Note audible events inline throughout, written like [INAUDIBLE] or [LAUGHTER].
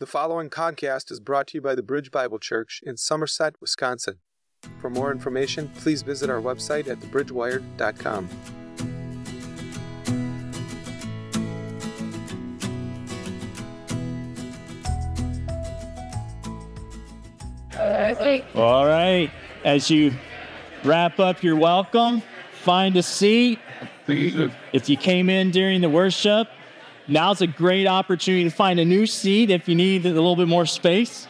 The following podcast is brought to you by the Bridge Bible Church in Somerset, Wisconsin. For more information, please visit our website at thebridgewired.com. All right. As you wrap up your welcome, find a seat. If you came in during the worship, now's a great opportunity to find a new seat if you need a little bit more space.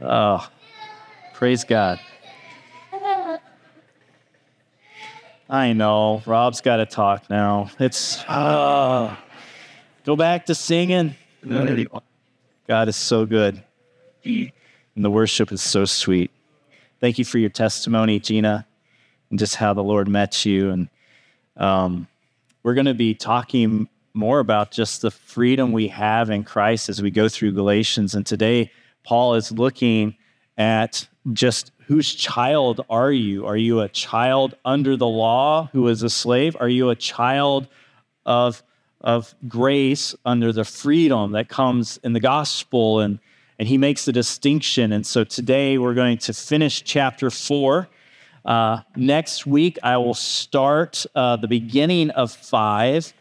Oh, praise God. I know. Rob's got to talk now. It's, uh, go back to singing. God is so good. And the worship is so sweet. Thank you for your testimony, Gina, and just how the Lord met you. And um, we're going to be talking more about just the freedom we have in Christ as we go through Galatians. And today, Paul is looking at just whose child are you? Are you a child under the law who is a slave? Are you a child of, of grace under the freedom that comes in the gospel? And, and he makes the distinction. And so today we're going to finish chapter four. Uh, next week, I will start uh, the beginning of five.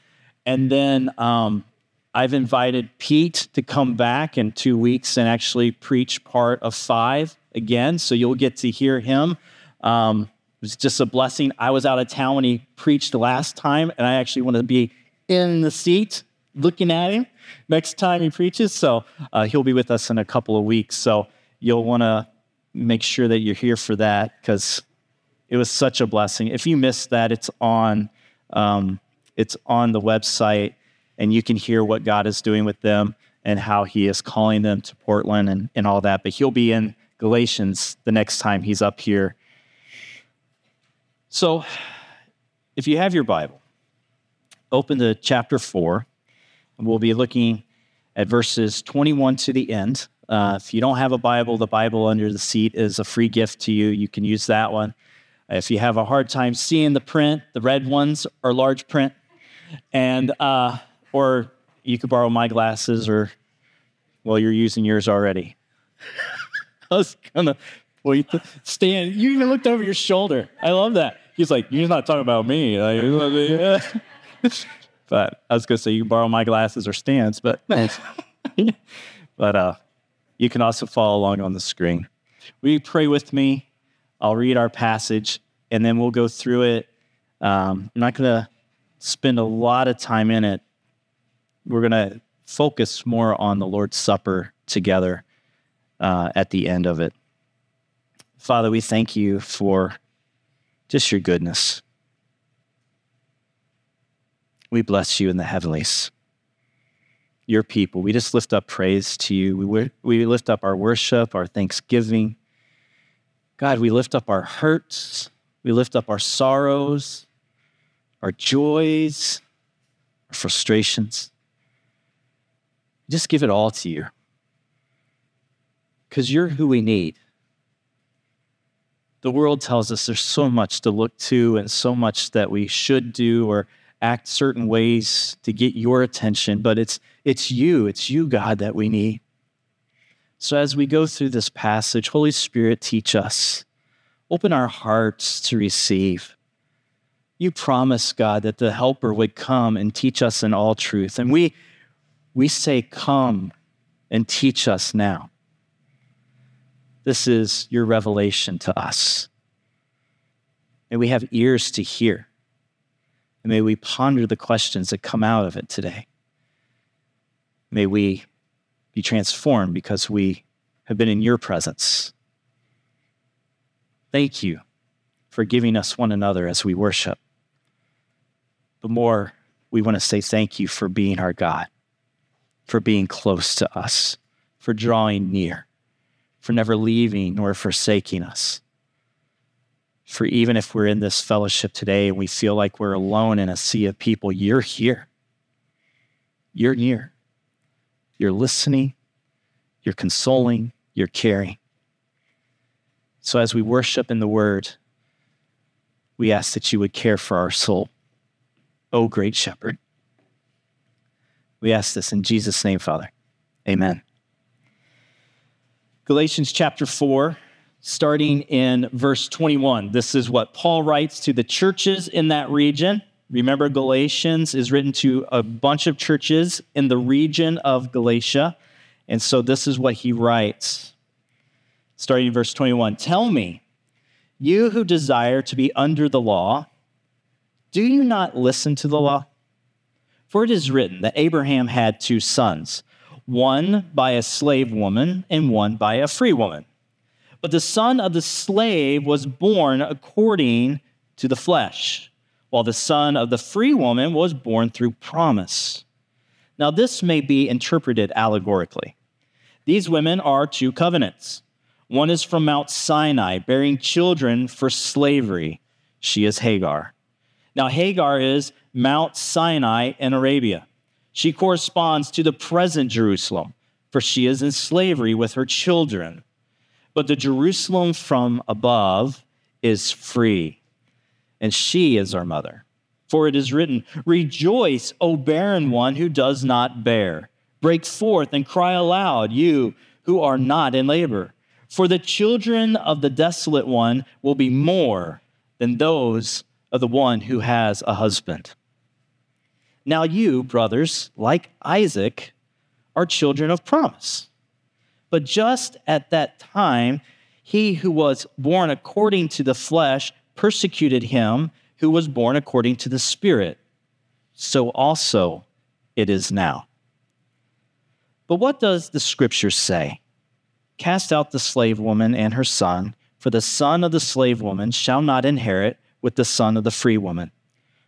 And then um, I've invited Pete to come back in two weeks and actually preach part of five again. So you'll get to hear him. Um, it was just a blessing. I was out of town when he preached last time, and I actually want to be in the seat looking at him next time he preaches. So uh, he'll be with us in a couple of weeks. So you'll want to make sure that you're here for that because it was such a blessing. If you missed that, it's on um, it's on the website, and you can hear what God is doing with them and how He is calling them to Portland and, and all that. But he'll be in Galatians the next time he's up here. So, if you have your Bible, open to chapter 4. We'll be looking at verses 21 to the end. Uh, if you don't have a Bible, the Bible under the seat is a free gift to you. You can use that one. If you have a hard time seeing the print, the red ones are large print, and uh, or you could borrow my glasses, or well, you're using yours already. [LAUGHS] I was gonna point to Stan. You even looked over your shoulder. I love that. He's like, "You're not talking about me." [LAUGHS] [LAUGHS] but I was gonna say you can borrow my glasses or Stan's, but but uh, you can also follow along on the screen. Will you pray with me? I'll read our passage and then we'll go through it. Um, I'm not going to spend a lot of time in it. We're going to focus more on the Lord's Supper together uh, at the end of it. Father, we thank you for just your goodness. We bless you in the heavenlies. Your people, we just lift up praise to you. We, we lift up our worship, our thanksgiving. God, we lift up our hurts, we lift up our sorrows, our joys, our frustrations. Just give it all to you. Because you're who we need. The world tells us there's so much to look to and so much that we should do or act certain ways to get your attention, but it's, it's you, it's you, God, that we need. So as we go through this passage, Holy Spirit, teach us. Open our hearts to receive. You promised, God, that the Helper would come and teach us in all truth. And we, we say, Come and teach us now. This is your revelation to us. May we have ears to hear. And may we ponder the questions that come out of it today. May we be transformed because we have been in your presence. Thank you for giving us one another as we worship. But more, we want to say thank you for being our God, for being close to us, for drawing near, for never leaving nor forsaking us. For even if we're in this fellowship today and we feel like we're alone in a sea of people, you're here. You're near. You're listening, you're consoling, you're caring. So as we worship in the Word, we ask that you would care for our soul. O great shepherd. We ask this in Jesus' name, Father. Amen. Galatians chapter 4, starting in verse 21. This is what Paul writes to the churches in that region. Remember, mm-hmm. Galatians is written to a bunch of churches in the region of Galatia. And so this is what he writes, starting in verse 21. Tell me, you who desire to be under the law, do you not listen to the law? For it is written that Abraham had two sons, one by a slave woman and one by a free woman. But the son of the slave was born according to the flesh, while the son of the free woman was born through promise. Now, this may be interpreted allegorically. These women are two covenants. One is from Mount Sinai, bearing children for slavery. She is Hagar. Now, Hagar is Mount Sinai in Arabia. She corresponds to the present Jerusalem, for she is in slavery with her children. But the Jerusalem from above is free, and she is our mother. For it is written, Rejoice, O barren one who does not bear. Break forth and cry aloud, you who are not in labor. For the children of the desolate one will be more than those of the one who has a husband. Now, you, brothers, like Isaac, are children of promise. But just at that time, he who was born according to the flesh persecuted him who was born according to the Spirit. So also it is now. But what does the scripture say? Cast out the slave woman and her son, for the son of the slave woman shall not inherit with the son of the free woman.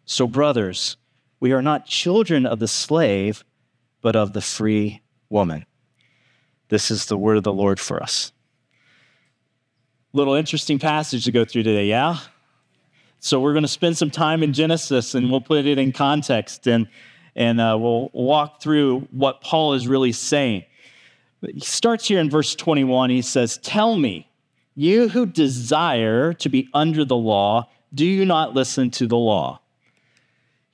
So, brothers, we are not children of the slave, but of the free woman. This is the word of the Lord for us. Little interesting passage to go through today, yeah? So we're going to spend some time in Genesis and we'll put it in context and, and uh, we'll walk through what Paul is really saying. He starts here in verse 21. He says, Tell me, you who desire to be under the law, do you not listen to the law?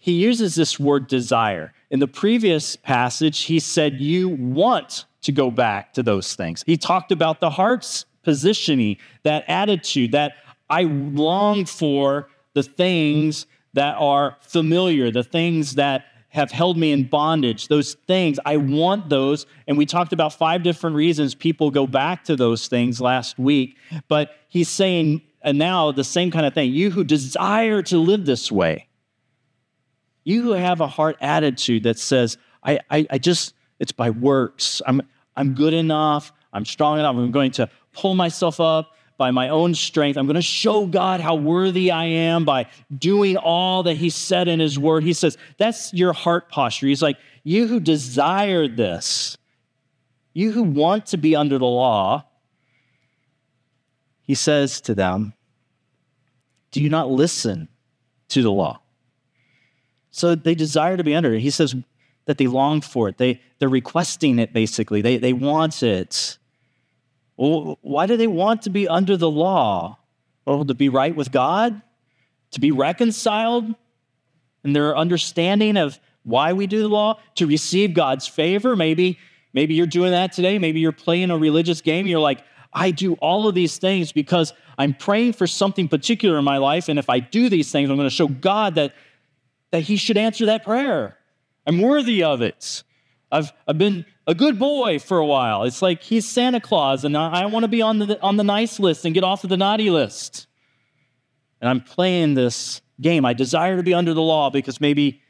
he uses this word desire. In the previous passage, he said, You want to go back to those things. He talked about the heart's positioning, that attitude, that I long for the things that are familiar, the things that have held me in bondage, those things, I want those. And we talked about five different reasons people go back to those things last week. But he's saying, and now the same kind of thing you who desire to live this way, you who have a heart attitude that says, I, I, I just, it's by works. I'm, I'm good enough. I'm strong enough. I'm going to pull myself up by my own strength. I'm going to show God how worthy I am by doing all that He said in His Word. He says, that's your heart posture. He's like, you who desire this, you who want to be under the law, He says to them, do you not listen to the law? So they desire to be under it. He says that they long for it. They, they're requesting it, basically. They, they want it. Well, why do they want to be under the law? Well, to be right with God, to be reconciled, and their understanding of why we do the law, to receive God's favor. Maybe, maybe you're doing that today. Maybe you're playing a religious game. You're like, I do all of these things because I'm praying for something particular in my life. And if I do these things, I'm going to show God that that he should answer that prayer. I'm worthy of it. I've, I've been a good boy for a while. It's like he's Santa Claus, and I, I want to be on the, on the nice list and get off of the naughty list. And I'm playing this game. I desire to be under the law because maybe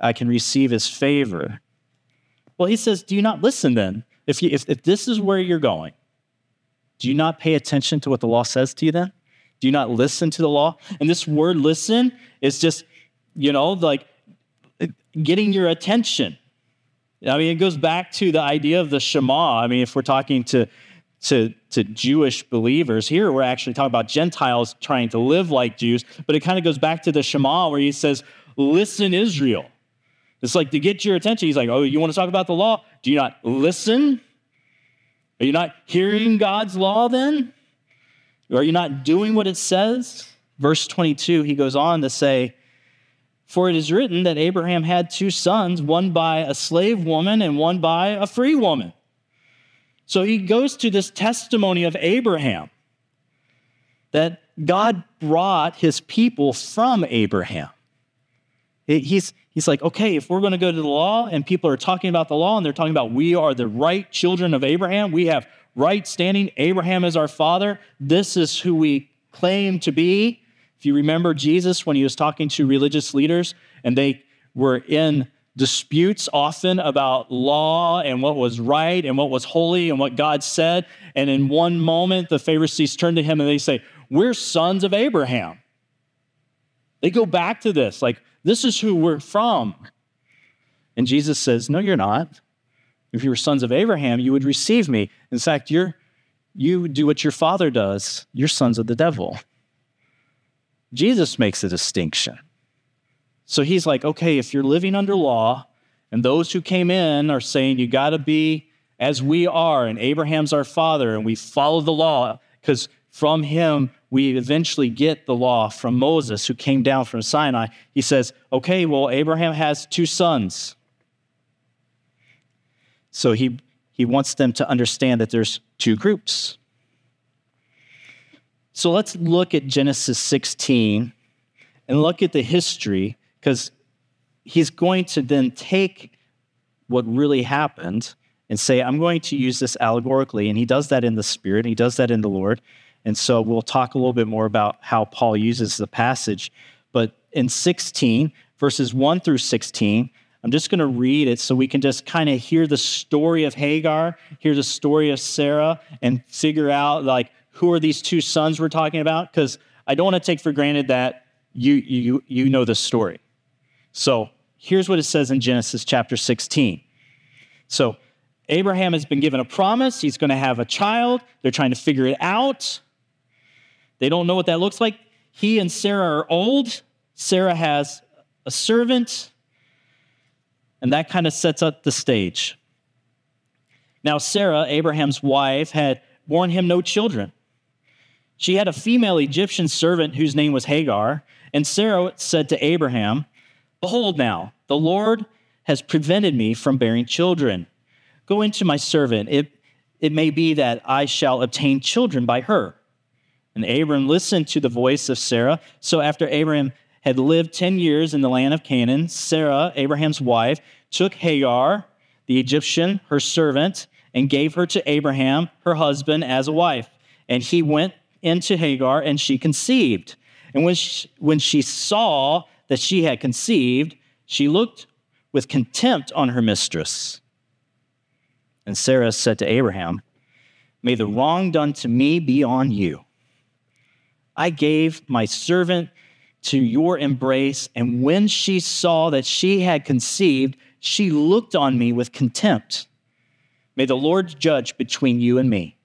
I can receive his favor. Well, he says, Do you not listen then? If, you, if, if this is where you're going, do you not pay attention to what the law says to you then? Do you not listen to the law? And this word listen is just you know, like getting your attention. I mean, it goes back to the idea of the Shema. I mean, if we're talking to to, to Jewish believers. Here, we're actually talking about Gentiles trying to live like Jews, but it kind of goes back to the Shema where he says, Listen, Israel. It's like to get your attention. He's like, Oh, you want to talk about the law? Do you not listen? Are you not hearing God's law then? Are you not doing what it says? Verse 22, he goes on to say, For it is written that Abraham had two sons, one by a slave woman and one by a free woman. So he goes to this testimony of Abraham that God brought his people from Abraham. He's, he's like, okay, if we're going to go to the law and people are talking about the law and they're talking about we are the right children of Abraham, we have right standing, Abraham is our father, this is who we claim to be. If you remember Jesus when he was talking to religious leaders and they were in disputes often about law and what was right and what was holy and what God said. And in one moment, the Pharisees turn to him and they say, We're sons of Abraham. They go back to this, like, this is who we're from. And Jesus says, No, you're not. If you were sons of Abraham, you would receive me. In fact, you're, you do what your father does. You're sons of the devil. Jesus makes a distinction. So he's like, okay, if you're living under law, and those who came in are saying you got to be as we are, and Abraham's our father, and we follow the law, because from him we eventually get the law from Moses, who came down from Sinai. He says, okay, well, Abraham has two sons. So he, he wants them to understand that there's two groups. So let's look at Genesis 16 and look at the history because he's going to then take what really happened and say, I'm going to use this allegorically. And he does that in the Spirit, he does that in the Lord. And so we'll talk a little bit more about how Paul uses the passage. But in 16, verses 1 through 16, I'm just going to read it so we can just kind of hear the story of Hagar, hear the story of Sarah, and figure out like who are these two sons we're talking about? Because I don't want to take for granted that you, you, you know the story. So here's what it says in Genesis chapter 16. So Abraham has been given a promise. He's going to have a child. They're trying to figure it out. They don't know what that looks like. He and Sarah are old. Sarah has a servant. And that kind of sets up the stage. Now, Sarah, Abraham's wife, had borne him no children. She had a female Egyptian servant whose name was Hagar. And Sarah said to Abraham, Behold, now, the Lord has prevented me from bearing children. Go into my servant. It, it may be that I shall obtain children by her. And Abram listened to the voice of Sarah. So after Abram had lived 10 years in the land of Canaan, Sarah, Abraham's wife, took Hagar, the Egyptian, her servant, and gave her to Abraham, her husband, as a wife. And he went into Hagar, and she conceived. And when she, when she saw that she had conceived, she looked with contempt on her mistress. And Sarah said to Abraham, May the wrong done to me be on you. I gave my servant to your embrace, and when she saw that she had conceived, she looked on me with contempt. May the Lord judge between you and me.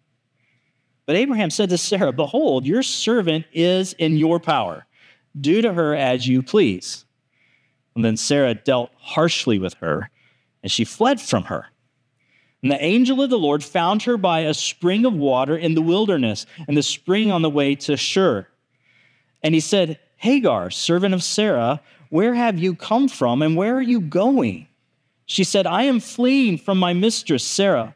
But Abraham said to Sarah, Behold, your servant is in your power. Do to her as you please. And then Sarah dealt harshly with her, and she fled from her. And the angel of the Lord found her by a spring of water in the wilderness, and the spring on the way to Shur. And he said, Hagar, servant of Sarah, where have you come from, and where are you going? She said, I am fleeing from my mistress, Sarah.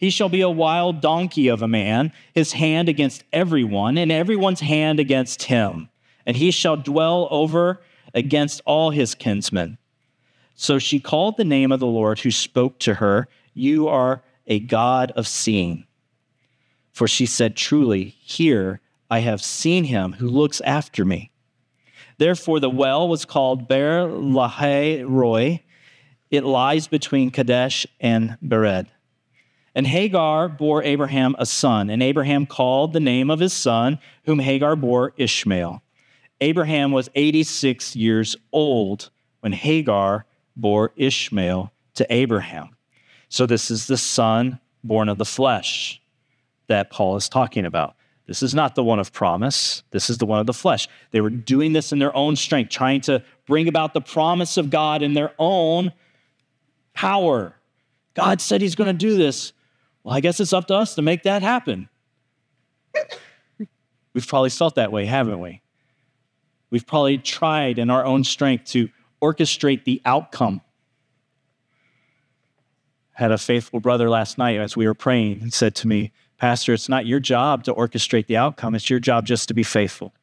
He shall be a wild donkey of a man, his hand against everyone, and everyone's hand against him. And he shall dwell over against all his kinsmen. So she called the name of the Lord who spoke to her, You are a God of seeing. For she said, Truly, here I have seen him who looks after me. Therefore, the well was called Beer Lahai Roi. It lies between Kadesh and Bered. And Hagar bore Abraham a son, and Abraham called the name of his son, whom Hagar bore Ishmael. Abraham was 86 years old when Hagar bore Ishmael to Abraham. So, this is the son born of the flesh that Paul is talking about. This is not the one of promise. This is the one of the flesh. They were doing this in their own strength, trying to bring about the promise of God in their own power. God said he's going to do this. Well, I guess it's up to us to make that happen. We've probably felt that way, haven't we? We've probably tried in our own strength to orchestrate the outcome. Had a faithful brother last night as we were praying and said to me, Pastor, it's not your job to orchestrate the outcome, it's your job just to be faithful.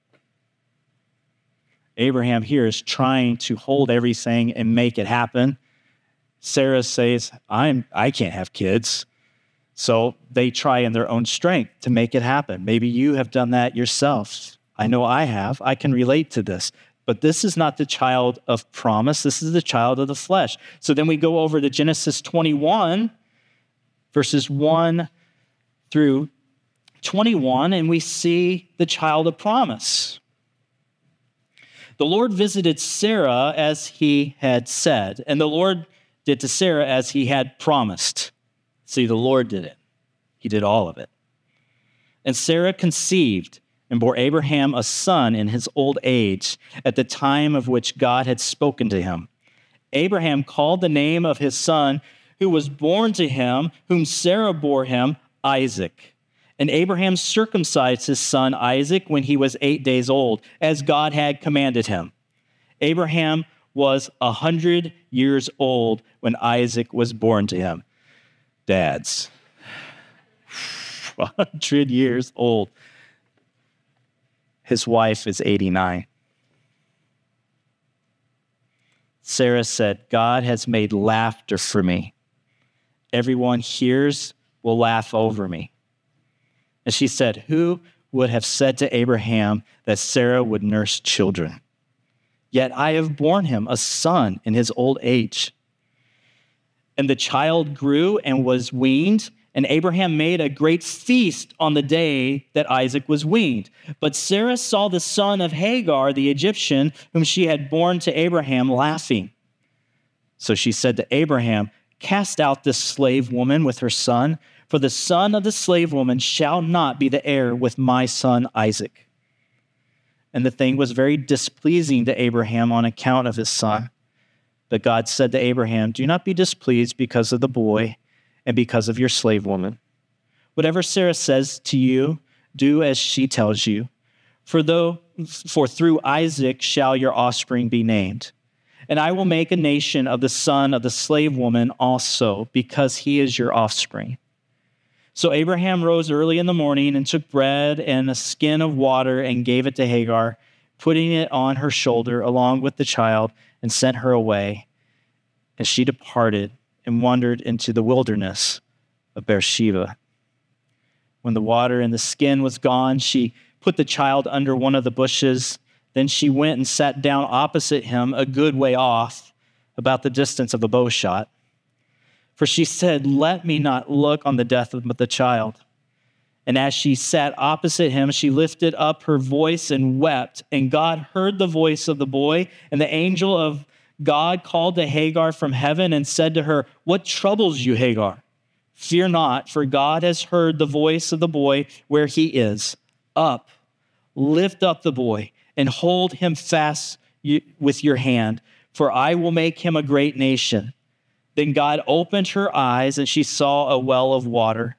Abraham here is trying to hold everything and make it happen. Sarah says, I'm, I can't have kids. So they try in their own strength to make it happen. Maybe you have done that yourself. I know I have. I can relate to this. But this is not the child of promise. This is the child of the flesh. So then we go over to Genesis 21, verses 1 through 21, and we see the child of promise. The Lord visited Sarah as he had said, and the Lord did to Sarah as he had promised. See, the Lord did it, he did all of it. And Sarah conceived and bore Abraham a son in his old age, at the time of which God had spoken to him. Abraham called the name of his son who was born to him, whom Sarah bore him, Isaac. And Abraham circumcised his son Isaac when he was eight days old, as God had commanded him. Abraham was a hundred years old when Isaac was born to him. Dads, [LAUGHS] hundred years old. His wife is 89. Sarah said, God has made laughter for me. Everyone hears will laugh over me. And she said, Who would have said to Abraham that Sarah would nurse children? Yet I have borne him a son in his old age. And the child grew and was weaned, and Abraham made a great feast on the day that Isaac was weaned. But Sarah saw the son of Hagar, the Egyptian, whom she had borne to Abraham, laughing. So she said to Abraham, Cast out this slave woman with her son for the son of the slave woman shall not be the heir with my son Isaac. And the thing was very displeasing to Abraham on account of his son. But God said to Abraham, Do not be displeased because of the boy and because of your slave woman. Whatever Sarah says to you, do as she tells you. For though for through Isaac shall your offspring be named. And I will make a nation of the son of the slave woman also, because he is your offspring. So Abraham rose early in the morning and took bread and a skin of water and gave it to Hagar, putting it on her shoulder along with the child, and sent her away. And she departed and wandered into the wilderness of Beersheba. When the water in the skin was gone, she put the child under one of the bushes. Then she went and sat down opposite him, a good way off, about the distance of a bow shot. For she said, Let me not look on the death of the child. And as she sat opposite him, she lifted up her voice and wept. And God heard the voice of the boy. And the angel of God called to Hagar from heaven and said to her, What troubles you, Hagar? Fear not, for God has heard the voice of the boy where he is. Up, lift up the boy, and hold him fast with your hand, for I will make him a great nation then God opened her eyes, and she saw a well of water.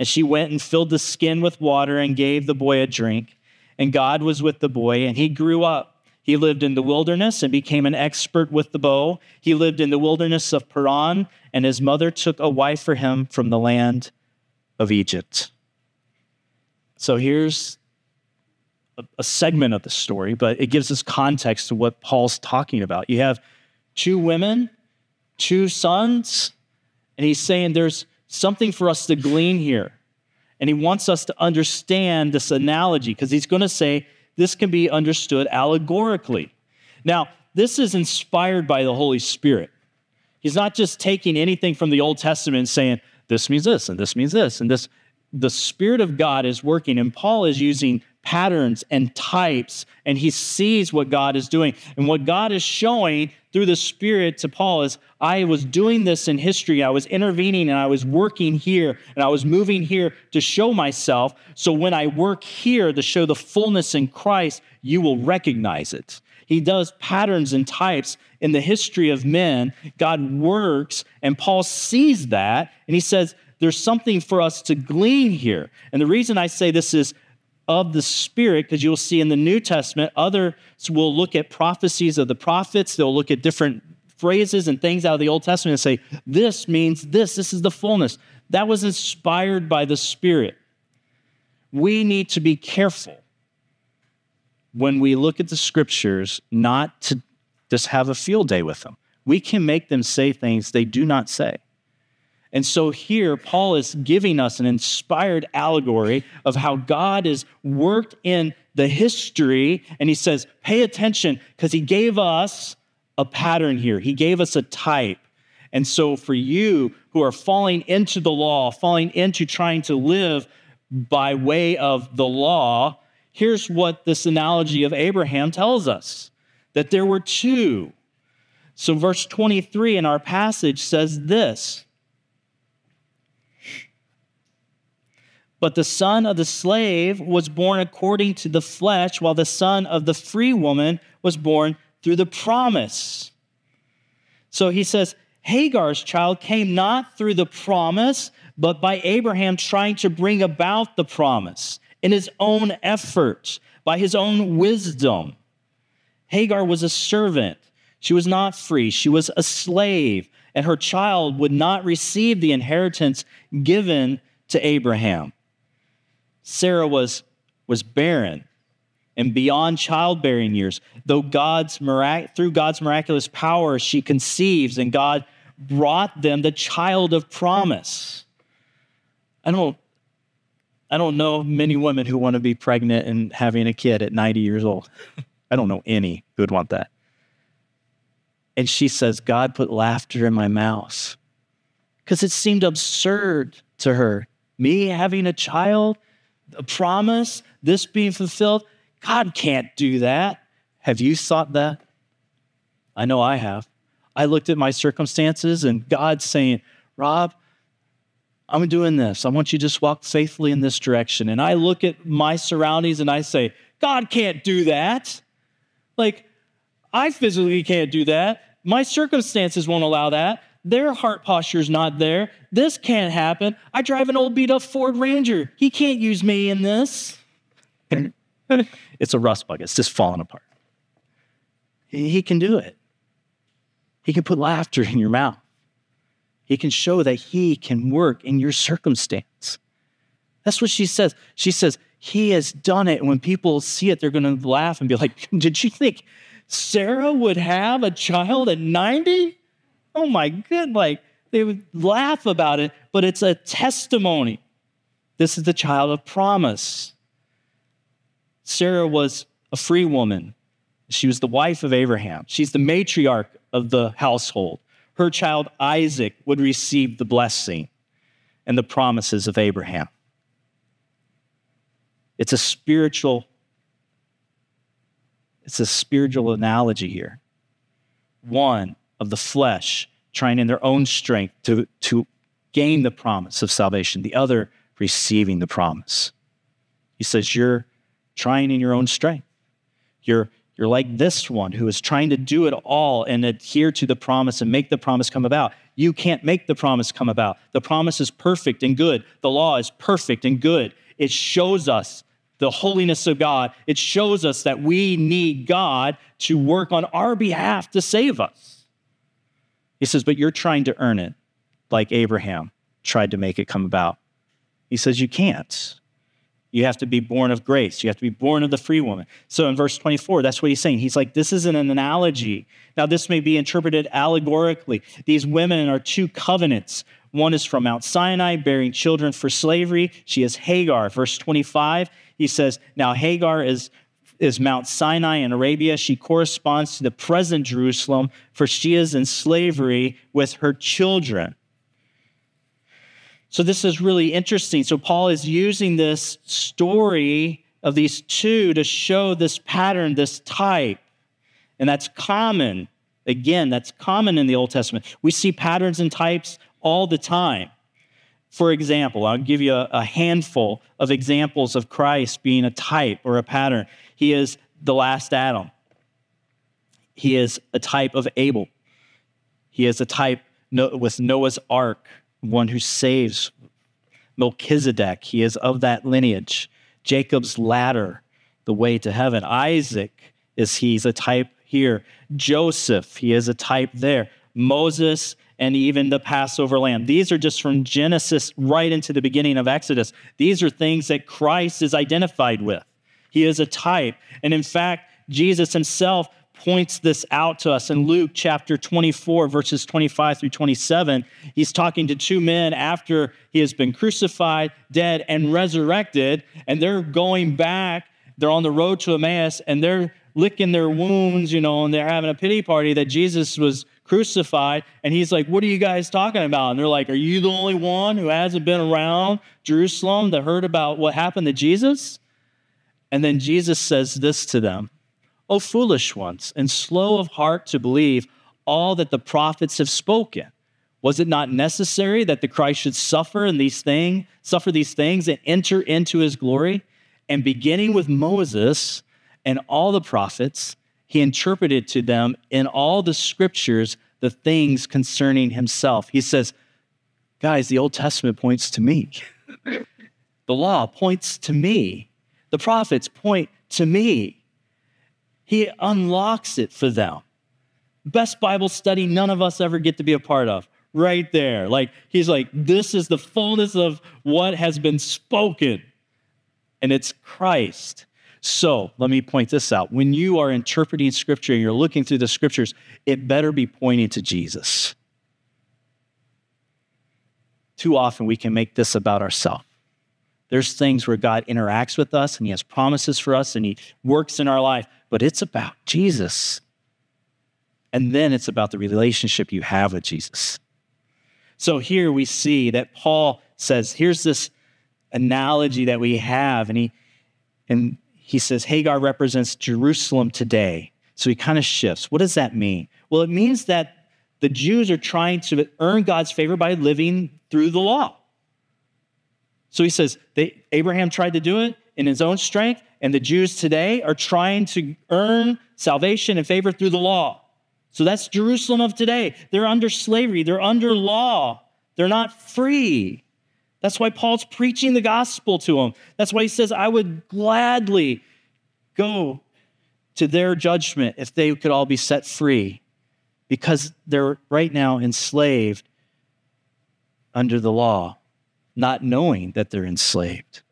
And she went and filled the skin with water and gave the boy a drink. And God was with the boy, and he grew up. He lived in the wilderness and became an expert with the bow. He lived in the wilderness of Paran, and his mother took a wife for him from the land of Egypt. So here's a, segment of the story, but it gives us context to what Paul's talking about. You have two women two sons. And he's saying there's something for us to glean here. And he wants us to understand this analogy because he's going to say this can be understood allegorically. Now, this is inspired by the Holy Spirit. He's not just taking anything from the Old Testament and saying, this means this, and this means this, and this. The Spirit of God is working, and Paul is using patterns and types, and he sees what God is doing. And what God is showing through the Spirit to Paul is I was doing this in history. I was intervening and I was working here and I was moving here to show myself. So when I work here to show the fullness in Christ, you will recognize it. He does patterns and types in the history of men. God works, and Paul sees that, and he says, There's something for us to glean here. And the reason I say this is of the Spirit, because you'll see in the New Testament, others will look at prophecies of the prophets, they'll look at different phrases and things out of the Old Testament and say, This means this, this is the fullness. That was inspired by the Spirit. We need to be careful when we look at the scriptures not to just have a field day with them. We can make them say things they do not say. And so here, Paul is giving us an inspired allegory of how God has worked in the history. And he says, pay attention because he gave us a pattern here, he gave us a type. And so for you who are falling into the law, falling into trying to live by way of the law, here's what this analogy of Abraham tells us that there were two. So, verse 23 in our passage says this But the son of the slave was born according to the flesh, while the son of the free woman was born through the promise. So he says, Hagar's child came not through the promise, but by Abraham trying to bring about the promise in his own effort, by his own wisdom. Hagar was a servant. She was not free. She was a slave, and her child would not receive the inheritance given to Abraham. Sarah was, was barren and beyond childbearing years. Though God's through God's miraculous power, she conceives, and God brought them the child of promise. I don't, I don't know many women who want to be pregnant and having a kid at 90 years old. I don't know any who would want that. And she says, God put laughter in my mouth because it seemed absurd to her. Me having a child a promise, this being fulfilled. God can't do that. Have you thought that? I know I have. I looked at my circumstances and God saying, Rob, I'm doing this. I want you to just walk faithfully in this direction. And I look at my surroundings and I say, God can't do that. Like, I physically can't do that. My circumstances won't allow that. Their heart posture is not there. This can't happen. I drive an old beat up Ford Ranger. He can't use me in this. [LAUGHS] it's a rust bucket. It's just falling apart. He can do it. He can put laughter in your mouth. He can show that he can work in your circumstance. That's what she says. She says, He has done it. And when people see it, they're going to laugh and be like, Did you think Sarah would have a child at 90? Oh my good, like they would laugh about it, but it's a testimony. This is the child of promise. Sarah was a free woman. She was the wife of Abraham. She's the matriarch of the household. Her child Isaac would receive the blessing and the promises of Abraham. It's a spiritual it's a spiritual analogy here. One of the flesh, trying in their own strength to, to gain the promise of salvation, the other receiving the promise. He says, You're trying in your own strength. You're, you're like this one who is trying to do it all and adhere to the promise and make the promise come about. You can't make the promise come about. The promise is perfect and good. The law is perfect and good. It shows us the holiness of God. It shows us that we need God to work on our behalf to save us. He says, But you're trying to earn it like Abraham tried to make it come about. He says, You can't. You have to be born of grace. You have to be born of the free woman. So in verse 24, that's what he's saying. He's like, This is an analogy. Now, this may be interpreted allegorically. These women are two covenants. One is from Mount Sinai, bearing children for slavery. She is Hagar. Verse 25, he says, Now Hagar is is Mount Sinai in Arabia. She corresponds to the present Jerusalem, for she is in slavery with her children. So, this is really interesting. So, Paul is using this story of these two to show this pattern, this type. And that's common. Again, that's common in the Old Testament. We see patterns and types all the time. For example, I'll give you a, handful of examples of Christ being a type or a pattern. He is the last Adam, he is a type of Abel, he is a type with Noah's ark, one who saves. Melchizedek, he is of that lineage. Jacob's ladder, the way to heaven. Isaac is he's a type here. Joseph, he is a type there. Moses and even the Passover lamb. These are just from Genesis right into the beginning of Exodus. These are things that Christ is identified with. He is a type. And in fact, Jesus himself points this out to us in Luke chapter 24, verses 25 through 27. He's talking to two men after he has been crucified, dead, and resurrected, and they're going back. They're on the road to Emmaus, and they're licking their wounds, you know, and they're having a pity party that Jesus was crucified. And he's like, What are you guys talking about? And they're like, Are you the only one who hasn't been around Jerusalem that heard about what happened to Jesus? And then Jesus says this to them O foolish ones, and slow of heart to believe all that the prophets have spoken. Was it not necessary that the Christ should suffer in these things, suffer these things, and enter into his glory? And beginning with Moses and all the prophets, he interpreted to them in all the scriptures the things concerning himself. He says, Guys, the Old Testament points to me. the law points to me. The prophets point to me. He unlocks it for them. Best Bible study none of us ever get to be a part of. Right there. Like, he's like, this is the fullness of what has been spoken. And it's Christ. So let me point this out. When you are interpreting scripture and you're looking through the scriptures, it better be pointing to Jesus. Too often we can make this about ourselves. There's things where God interacts with us and He has promises for us and He works in our life, but it's about Jesus. And then it's about the relationship you have with Jesus. So here we see that Paul says, here's this analogy that we have, and he and he says Hagar represents Jerusalem today. So he kind of shifts. What does that mean? Well, it means that the Jews are trying to earn God's favor by living through the law. So he says they, Abraham tried to do it in his own strength, and the Jews today are trying to earn salvation and favor through the law. So that's Jerusalem of today. They're under slavery, they're under law, they're not free. That's why Paul's preaching the gospel to them. That's why he says, I would gladly go to their judgment if they could all be set free because they're right now enslaved under the law, not knowing that they're enslaved.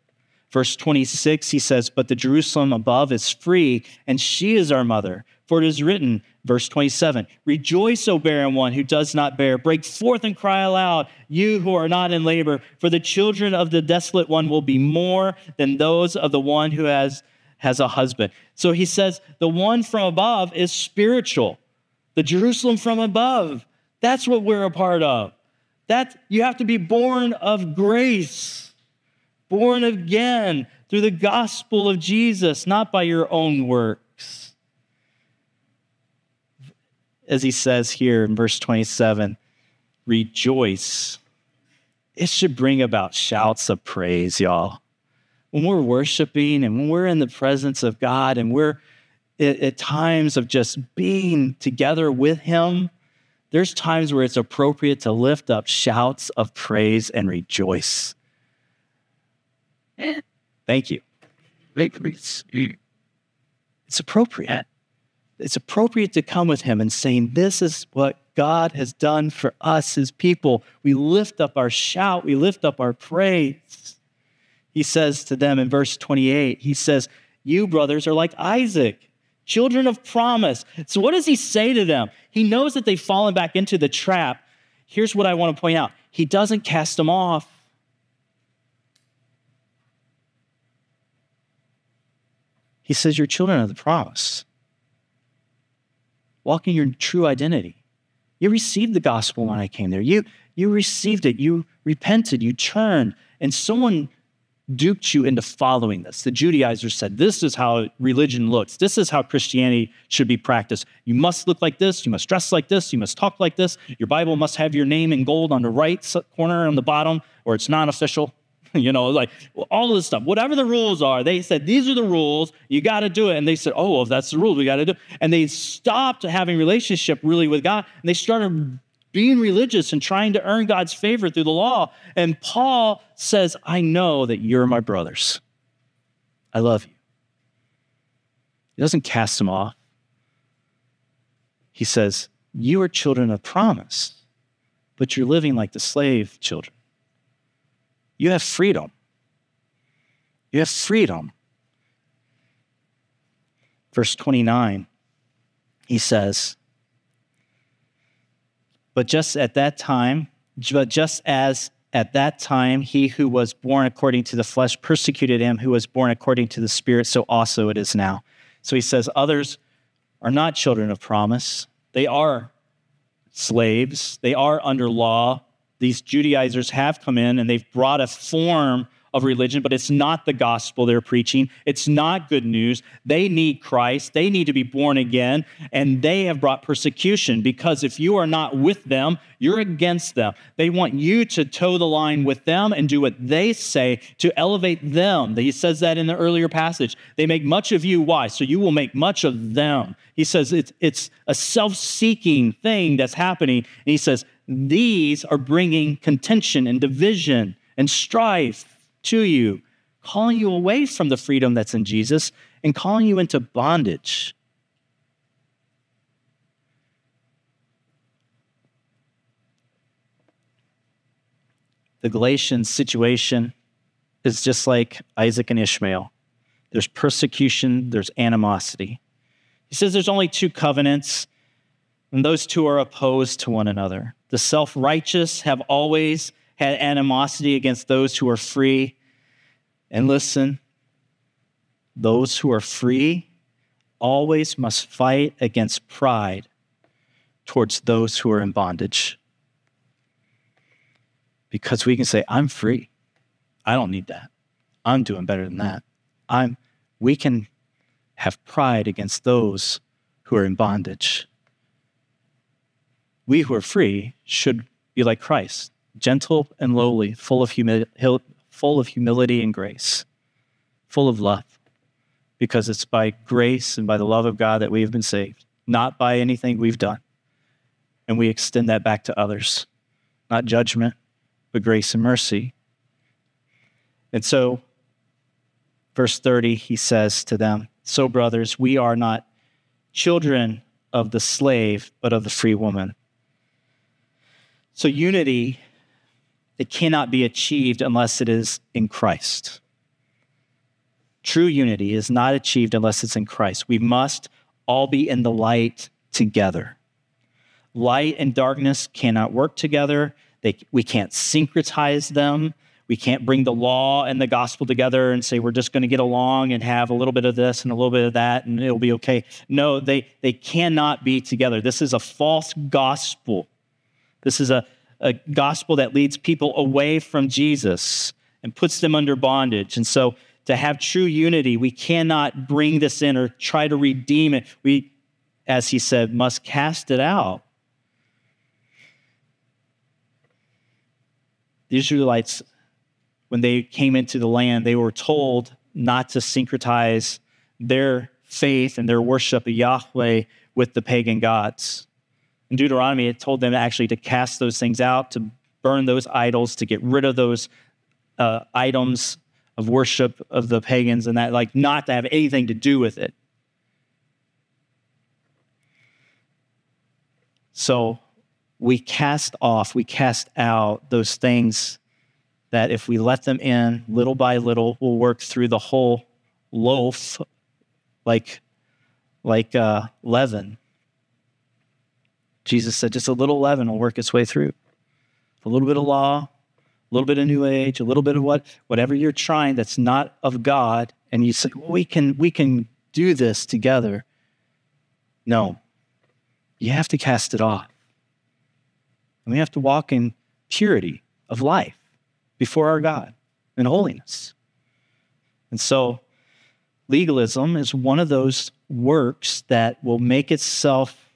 Verse 26, he says, But the Jerusalem above is free, and she is our mother. For it is written, verse 27, Rejoice, O barren one who does not bear. Break forth and cry aloud, you who are not in labor, for the children of the desolate one will be more than those of the one who has, has a husband. So he says, The one from above is spiritual. The Jerusalem from above, that's what we're a part of. That you have to be born of grace, born again through the gospel of Jesus, not by your own works as he says here in verse 27, rejoice. It should bring about shouts of praise, y'all. When we're worshiping and when we're in the presence of God and we're at, times of just being together with Him, there's times where it's appropriate to lift up shouts of praise and rejoice. Thank you. It's appropriate it's appropriate to come with him and saying, This is what God has done for us, his people. We lift up our shout, we lift up our praise. He says to them in verse 28, He says, You brothers are like Isaac, children of promise. So, what does he say to them? He knows that they've fallen back into the trap. Here's what I want to point out He doesn't cast them off. He says, You're children of the promise walking your true identity. You received the gospel when I came there. You, you received it. You repented. You turned. And someone duped you into following this. The Judaizers said, This is how religion looks. This is how Christianity should be practiced. You must look like this. You must dress like this. You must talk like this. Your Bible must have your name in gold on the right corner on the bottom, or it's non official. [LAUGHS] you know, like all of this stuff. Whatever the rules are, they said, These are the rules. You got to do it. And they said, Oh, well, that's the rules, we got to do it. And they stopped having relationship really with God, and they started being religious and trying to earn God's favor through the law. And Paul says, I know that you're my brothers. I love you. He doesn't cast them off. He says, You are children of promise, but you're living like the slave children. You have freedom. You have freedom. Verse 29, he says, but just at that time, but just as at that time he who was born according to the flesh persecuted him who was born according to the spirit, so also it is now. So he says, others are not children of promise. They are slaves. They are under law. These Judaizers have come in and they've brought a form of religion, but it's not the gospel they're preaching. It's not good news. They need Christ. They need to be born again, and they have brought persecution because if you are not with them, you're against them. They want you to toe the line with them and do what they say to elevate them. He says that in the earlier passage. They make much of you. Why? So you will make much of them. He says it's, it's a self seeking thing that's happening. And he says, these are bringing contention and division and strife to you, calling you away from the freedom that's in Jesus and calling you into bondage. The Galatian situation is just like Isaac and Ishmael. There's persecution, there's animosity. He says there's only two covenants, and those two are opposed to one another. The self righteous have always had animosity against those who are free, and listen, those who are free always must fight against pride towards those who are in bondage. Because we can say, I'm free. I don't need that. I'm doing better than that. I'm we can have pride against those who are in bondage. We who are free should be like Christ, gentle and lowly, full of humility full of humility and grace, full of love, because it's by grace and by the love of God that we have been saved, not by anything we've done. And we extend that back to others, not judgment, but grace and mercy. And so, verse 30, he says to them, So, brothers, we are not children of the slave, but of the free woman. So, unity it cannot be achieved unless it is in Christ. True unity is not achieved unless it's in Christ. We must all be in the light together. Light and darkness cannot work together. They, we can't syncretize them. We can't bring the law and the gospel together and say we're just going to get along and have a little bit of this and a little bit of that and it'll be okay. No, they, they cannot be together. This is a false gospel. This is a, a gospel that leads people away from Jesus and puts them under bondage. And so, to have true unity, we cannot bring this in or try to redeem it. We, as he said, must cast it out. The Israelites, when they came into the land, they were told not to syncretize their faith and their worship of Yahweh with the pagan gods. In Deuteronomy, it told them actually to cast those things out, to burn those idols, to get rid of those uh, items of worship of the pagans, and that, like, not to have anything to do with it. So we cast off, we cast out those things that if we let them in little by little, will work through the whole loaf like, like uh, leaven. Jesus said just a little leaven will work its way through. A little bit of law, a little bit of new age, a little bit of what, whatever you're trying that's not of God, and you say, well, we can, we can do this together. No, you have to cast it off. And we have to walk in purity of life before our God in holiness. And so legalism is one of those works that will make itself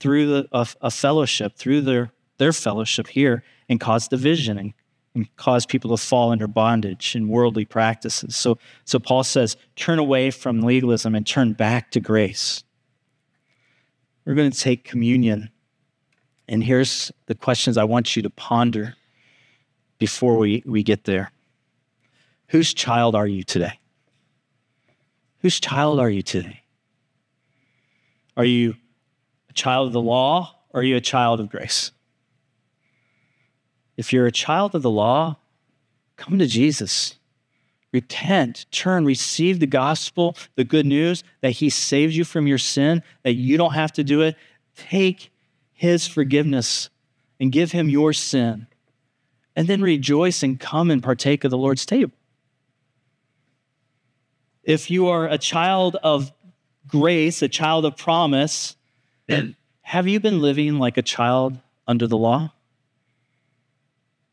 through the, a, a fellowship, through their, their fellowship here, and cause division and, and cause people to fall under bondage and worldly practices. So, so Paul says, turn away from legalism and turn back to grace. We're going to take communion. And here's the questions I want you to ponder before we, we get there. Whose child are you today? Whose child are you today? Are you child of the law or are you a child of grace? If you're a child of the law, come to Jesus. Repent, turn, receive the gospel, the good news that He saves you from your sin, that you don't have to do it. Take His forgiveness and give Him your sin. And then rejoice and come and partake of the Lord's table. If you are a child of grace, a child of promise, have you been living like a child under the law?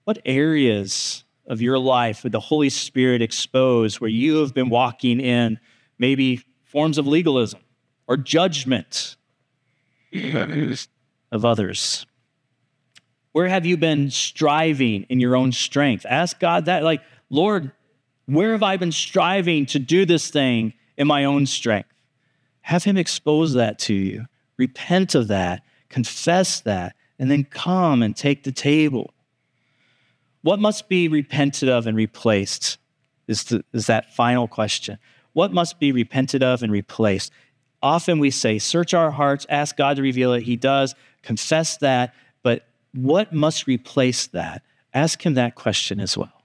What areas of your life would the Holy Spirit expose where you have been walking in maybe forms of legalism or judgment of others? Where have you been striving in your own strength? Ask God that, like, Lord, where have I been striving to do this thing in my own strength? Have Him expose that to you. Repent of that, confess that, and then come and take the table. What must be repented of and replaced is, the, is that final question. What must be repented of and replaced? Often we say, search our hearts, ask God to reveal it. He does, confess that. But what must replace that? Ask Him that question as well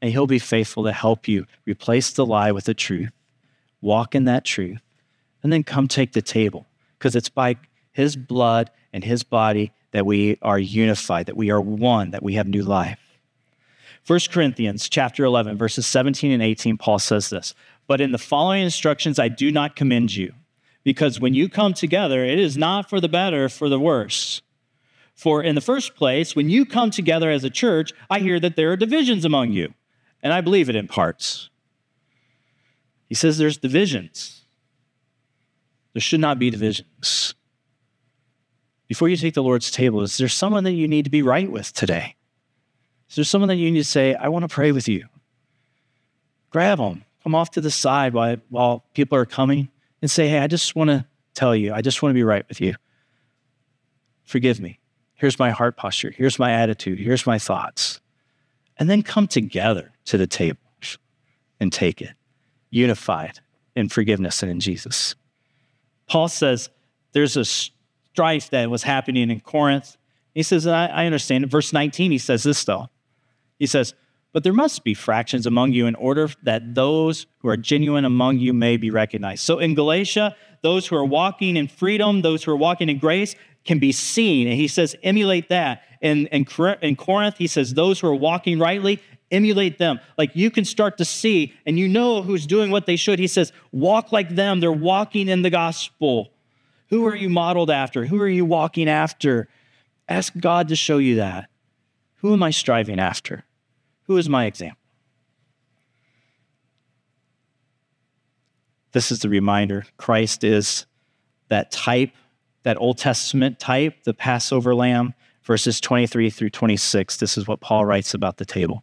and he'll be faithful to help you replace the lie with the truth, walk in that truth, and then come take the table because it's by his blood and his body that we are unified, that we are one, that we have new life. 1 Corinthians chapter 11 verses 17 and 18 Paul says this, "But in the following instructions I do not commend you, because when you come together it is not for the better for the worse." For in the first place, when you come together as a church, I hear that there are divisions among you and I believe it in parts. He says there's divisions. There should not be divisions. Before you take the Lord's table, is there someone that you need to be right with today? Is there someone that you need to say, I want to pray with you? Grab them, come off to the side while, while people are coming and say, Hey, I just want to tell you, I just want to be right with you. Forgive me. Here's my heart posture. Here's my attitude. Here's my thoughts and then come together to the table and take it, unified in forgiveness and in Jesus. Paul says there's a strife that was happening in Corinth. He says, I, I understand it. Verse 19, he says this though. He says, But there must be fractions among you in order that those who are genuine among you may be recognized. So in Galatia, those who are walking in freedom, those who are walking in grace, can be seen. And he says, emulate that. In, in, in Corinth, he says, those who are walking rightly, emulate them. Like you can start to see and you know who's doing what they should. He says, walk like them. They're walking in the gospel. Who are you modeled after? Who are you walking after? Ask God to show you that. Who am I striving after? Who is my example? This is the reminder Christ is that type that Old Testament type, the Passover lamb, verses 23 through 26. This is what Paul writes about the table.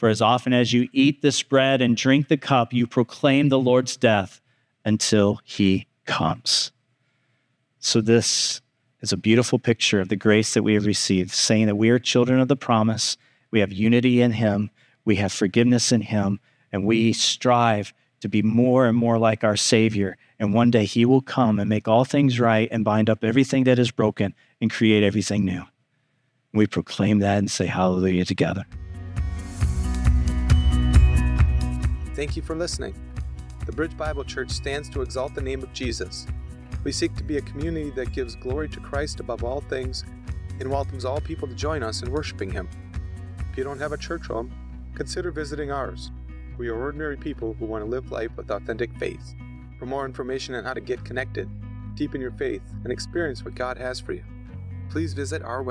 For as often as you eat this bread and drink the cup, you proclaim the Lord's death until he comes. So, this is a beautiful picture of the grace that we have received, saying that we are children of the promise, we have unity in him, we have forgiveness in him, and we strive to be more and more like our Savior. And one day He will come and make all things right and bind up everything that is broken and create everything new. We proclaim that and say hallelujah together. Thank you for listening. The Bridge Bible Church stands to exalt the name of Jesus. We seek to be a community that gives glory to Christ above all things and welcomes all people to join us in worshiping Him. If you don't have a church home, consider visiting ours. We are ordinary people who want to live life with authentic faith. For more information on how to get connected, deepen your faith, and experience what God has for you, please visit our website